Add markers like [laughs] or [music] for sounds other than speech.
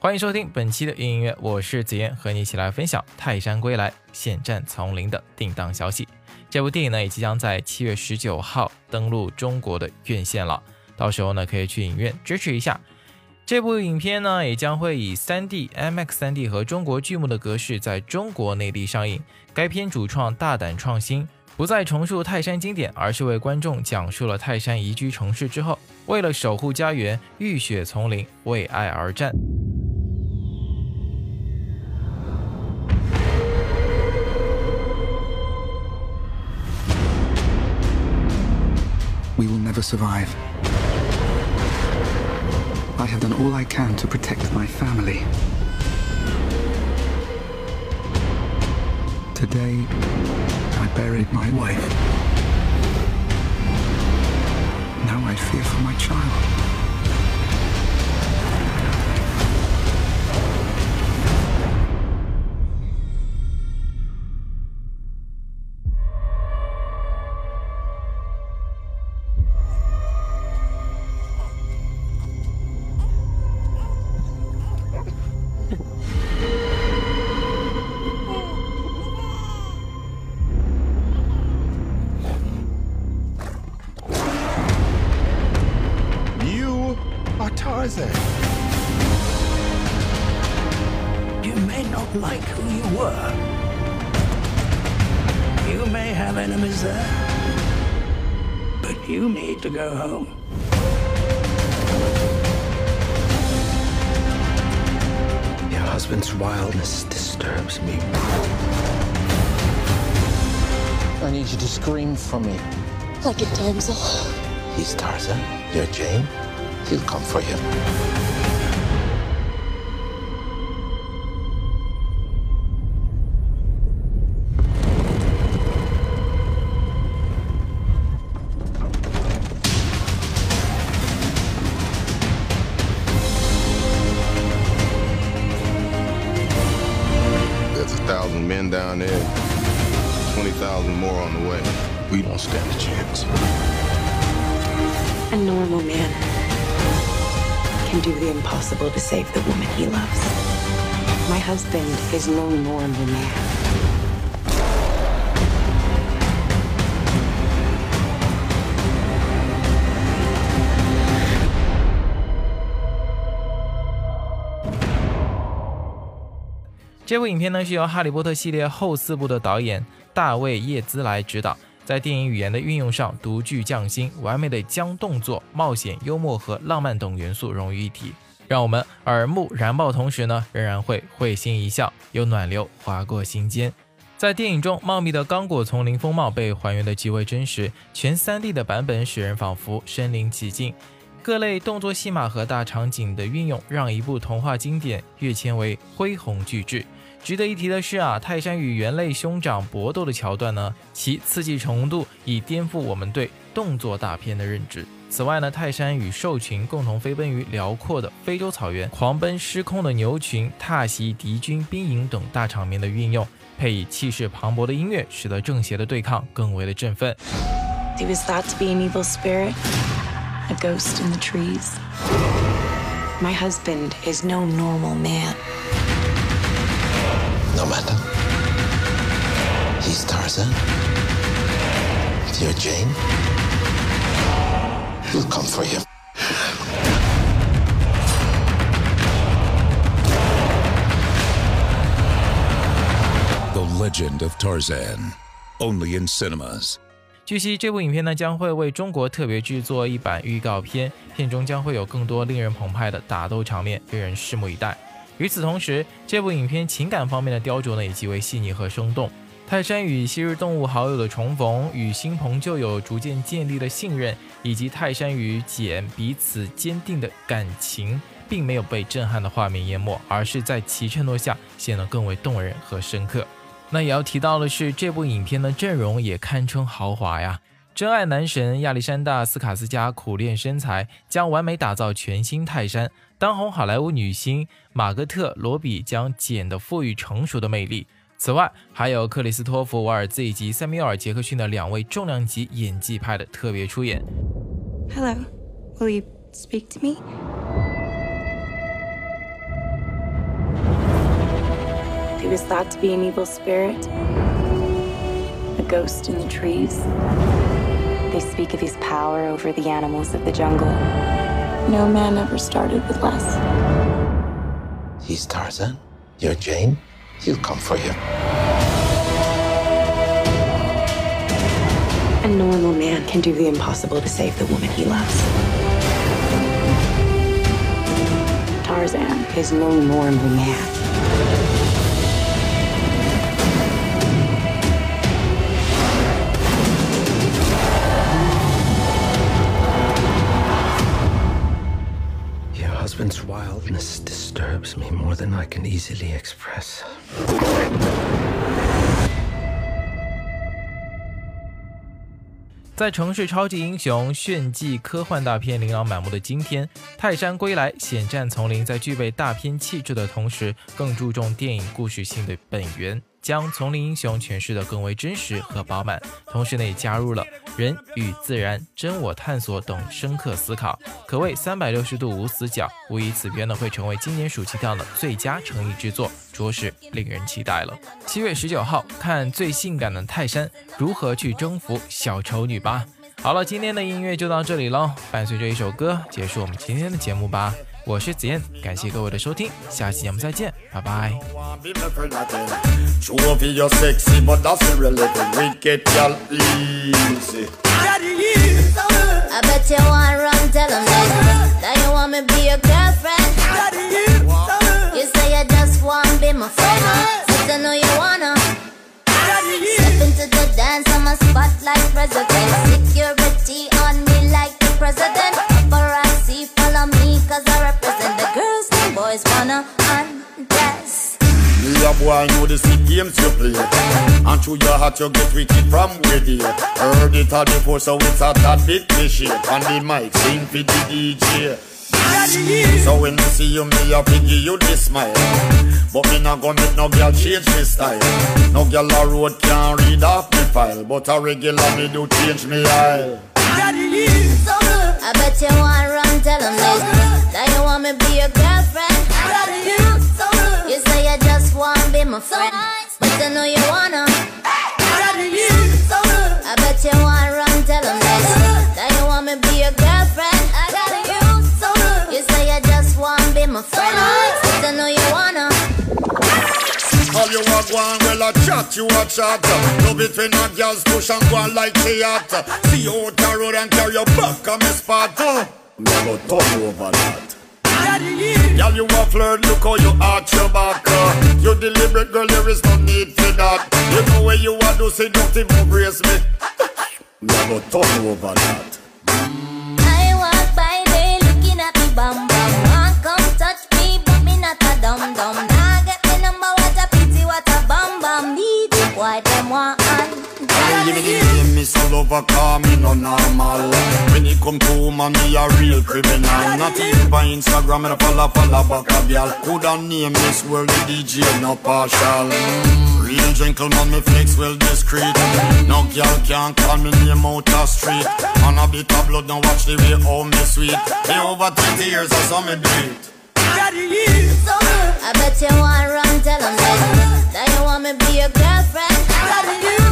欢迎收听本期的音乐，我是子言，和你一起来分享《泰山归来，险战丛林》的定档消息。这部电影呢，也即将在七月十九号登陆中国的院线了，到时候呢，可以去影院支持一下。这部影片呢，也将会以 3D、IMAX 3D 和中国剧目的格式在中国内地上映。该片主创大胆创新，不再重述泰山经典，而是为观众讲述了泰山移居城市之后，为了守护家园，浴血丛林，为爱而战。Never survive. I have done all I can to protect my family. Today, I buried my wife. Now I fear for my child. Tarzan. You may not like who you were. You may have enemies there. But you need to go home. Your husband's wildness disturbs me. I need you to scream for me. Like a damsel. He's Tarzan. You're Jane. He'll come for you. 'There's a thousand men down there, 20,000 more on the way. We don't stand a chance. A normal man can do the impossible to save the woman he loves. My husband is no normal man.《这部影片呢是由《哈利波特》系列后四部的导演大卫·叶兹来执导，在电影语言的运用上独具匠心，完美的将动作、冒险、幽默和浪漫等元素融于一体，让我们耳目燃爆，同时呢仍然会会心一笑，有暖流划过心间。在电影中，茂密的刚果丛林风貌被还原的极为真实，全 3D 的版本使人仿佛身临其境。各类动作戏码和大场景的运用，让一部童话经典跃迁为恢宏巨制。值得一提的是啊，泰山与猿类兄长搏斗的桥段呢，其刺激程度已颠覆我们对动作大片的认知。此外呢，泰山与兽群共同飞奔于辽阔的非洲草原，狂奔失控的牛群，踏袭敌军兵营等大场面的运用，配以气势磅礴的音乐，使得正邪的对抗更为的振奋。He was thought to be an evil spirit, a ghost in the trees. My husband is no normal man. No matter. He's Tarzan. You're Jane. He'll come for you. The Legend of Tarzan, only in cinemas. 据悉，这部影片呢将会为中国特别制作一版预告片，片中将会有更多令人澎湃的打斗场面，令人拭目以待。与此同时，这部影片情感方面的雕琢呢也极为细腻和生动。泰山与昔日动物好友的重逢，与新朋旧友逐渐建立了信任，以及泰山与简彼此坚定的感情，并没有被震撼的画面淹没，而是在其衬托下显得更为动人和深刻。那也要提到的是，这部影片的阵容也堪称豪华呀！真爱男神亚历山大·斯卡斯加苦练身材，将完美打造全新泰山。当红好莱坞女星玛格特·罗比将简的赋予成熟的魅力。此外，还有克里斯托弗·瓦尔兹以及塞缪尔·杰克逊的两位重量级演技派的特别出演。Hello. Will you speak to me? He was thought to be an evil spirit, a ghost in the trees. They speak of his power over the animals of the jungle. No man ever started with less. He's Tarzan. You're Jane. He'll come for you. A normal man can do the impossible to save the woman he loves. Tarzan is no normal man. wildness disturbs me more than i can easily express. [laughs] 在城市超级英雄炫技科幻大片琳琅满目的今天泰山归来险战丛林在具备大片气质的同时更注重电影故事性的本源。将丛林英雄诠释得更为真实和饱满。同时呢，也加入了人与自然、真我探索等深刻思考，可谓三百六十度无死角。无疑，此片呢会成为今年暑期档的最佳诚意之作，着实令人期待了。七月十九号，看最性感的泰山如何去征服小丑女吧。好了，今天的音乐就到这里喽，伴随着一首歌结束我们今天的节目吧。我是子燕，感谢各位的收听，下期节目再见，拜拜。 Show off your sexy, but that's irrelevant. We get y'all easy. I bet you want run, tell them that, that you want me be your girlfriend. You say you just want be my friend, but I know you wanna. Step into the dance, Boy know the sweet games you play. And through your heart you get wicked from they Heard it all before so it's a that bit fishy. On the mic sing for the DJ. So when me see you, me a give you this smile. But me not gonna make no girl change me style. No girl a road can read off me file, but a regular me do change me aisle. You a go on, well a chat, you a chat. Love it when a girl's push and go on like theatre See you out the road and carry your back on me spot. Never turn over that. Girl, you a flirt, look how you arch your back. Uh. You deliberate, girl, there is no need for that. You know where you are, do don't even embrace me. Never turn over that over call me no normal When it come to man, me a real criminal. Not even by Instagram, and a follow, follow back a girl. Coulda name this world, the DJ no partial. Real gentleman, me flex well discreet. No girl can call me name out a street. On a bit of blood, now watch the way how me sweet. Me over 20 years, I saw me do it. I bet you want run, tell him that. Now you want me be your girlfriend.